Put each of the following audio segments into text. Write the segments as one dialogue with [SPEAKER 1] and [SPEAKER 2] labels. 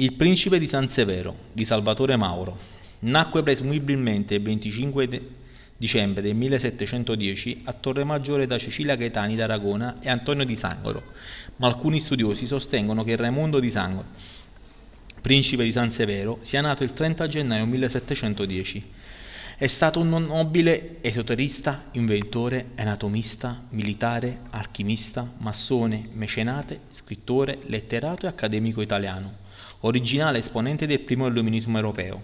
[SPEAKER 1] Il principe di San Severo di Salvatore Mauro nacque presumibilmente il 25 de- dicembre del 1710 a Torremaggiore da Cecilia Gaetani d'Aragona e Antonio di Sangolo, ma alcuni studiosi sostengono che Raimondo di Sangolo, principe di San Severo, sia nato il 30 gennaio 1710. È stato un nobile esoterista, inventore, anatomista, militare, alchimista, massone, mecenate, scrittore, letterato e accademico italiano originale esponente del primo illuminismo europeo.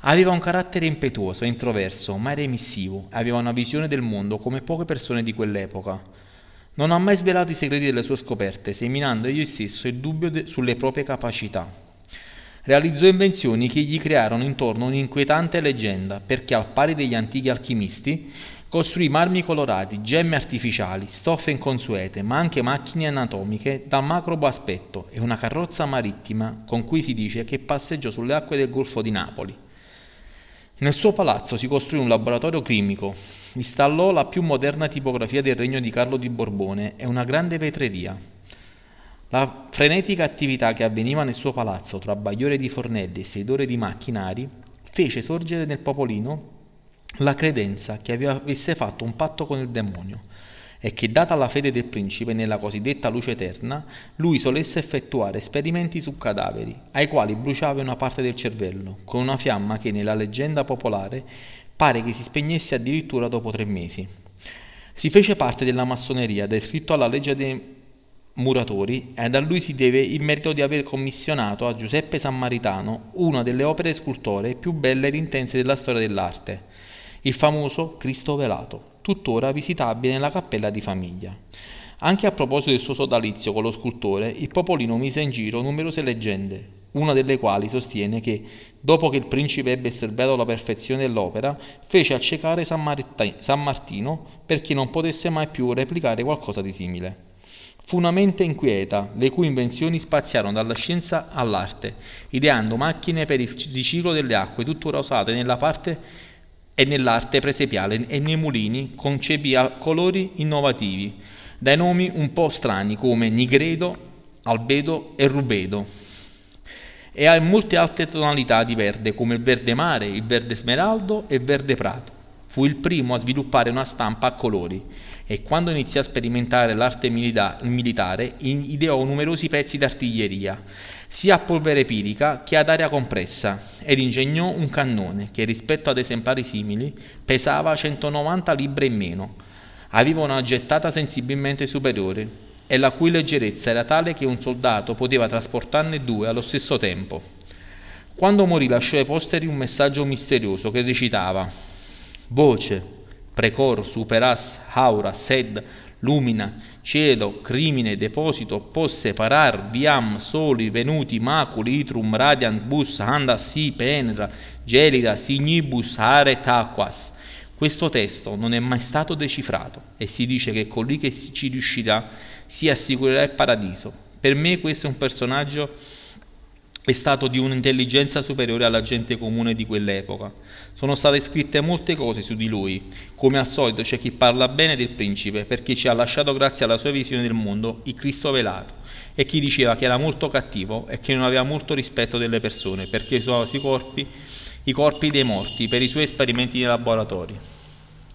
[SPEAKER 1] Aveva un carattere impetuoso e introverso, mai remissivo, e aveva una visione del mondo come poche persone di quell'epoca. Non ha mai svelato i segreti delle sue scoperte, seminando egli stesso il dubbio de- sulle proprie capacità. Realizzò invenzioni che gli crearono intorno un'inquietante leggenda, perché al pari degli antichi alchimisti, Costruì marmi colorati, gemme artificiali, stoffe inconsuete, ma anche macchine anatomiche dal macrobo aspetto e una carrozza marittima con cui si dice che passeggiò sulle acque del Golfo di Napoli. Nel suo palazzo si costruì un laboratorio chimico, installò la più moderna tipografia del regno di Carlo di Borbone e una grande vetreria. La frenetica attività che avveniva nel suo palazzo tra bagliore di fornelli e sedore di macchinari fece sorgere nel popolino la credenza che avesse fatto un patto con il demonio e che, data la fede del principe nella cosiddetta luce eterna, lui solesse effettuare esperimenti su cadaveri, ai quali bruciava una parte del cervello, con una fiamma che nella leggenda popolare pare che si spegnesse addirittura dopo tre mesi. Si fece parte della massoneria ed è scritto alla legge dei muratori ed a lui si deve il merito di aver commissionato a Giuseppe Sammaritano una delle opere scultoree più belle ed intense della storia dell'arte il famoso Cristo velato, tuttora visitabile nella cappella di famiglia. Anche a proposito del suo sodalizio con lo scultore, il popolino mise in giro numerose leggende, una delle quali sostiene che, dopo che il principe ebbe osservato la perfezione dell'opera, fece accecare San Martino perché non potesse mai più replicare qualcosa di simile. Fu una mente inquieta, le cui invenzioni spaziarono dalla scienza all'arte, ideando macchine per il riciclo delle acque, tuttora usate nella parte e nell'arte presepiale e nei mulini concepì colori innovativi, dai nomi un po' strani come nigredo, albedo e rubedo, e ha molte altre tonalità di verde come il verde mare, il verde smeraldo e il verde prato. Fu il primo a sviluppare una stampa a colori e quando iniziò a sperimentare l'arte militare ideò numerosi pezzi d'artiglieria, sia a polvere pirica che ad aria compressa, ed ingegnò un cannone che rispetto ad esemplari simili pesava 190 libbre in meno, aveva una gettata sensibilmente superiore e la cui leggerezza era tale che un soldato poteva trasportarne due allo stesso tempo. Quando morì lasciò ai posteri un messaggio misterioso che recitava Voce, precor, superas, aura, sed, lumina, cielo, crimine, deposito, posse, parar, viam, soli, venuti, maculi, itrum, radiant, bus, anda, si, penetra, gelida, signibus, are, taquas. Questo testo non è mai stato decifrato e si dice che colui che ci riuscirà si assicurerà il paradiso. Per me questo è un personaggio è stato di un'intelligenza superiore alla gente comune di quell'epoca. Sono state scritte molte cose su di lui. Come al solito c'è chi parla bene del principe perché ci ha lasciato grazie alla sua visione del mondo il Cristo velato e chi diceva che era molto cattivo e che non aveva molto rispetto delle persone perché usava i corpi, i corpi dei morti per i suoi esperimenti nei laboratori.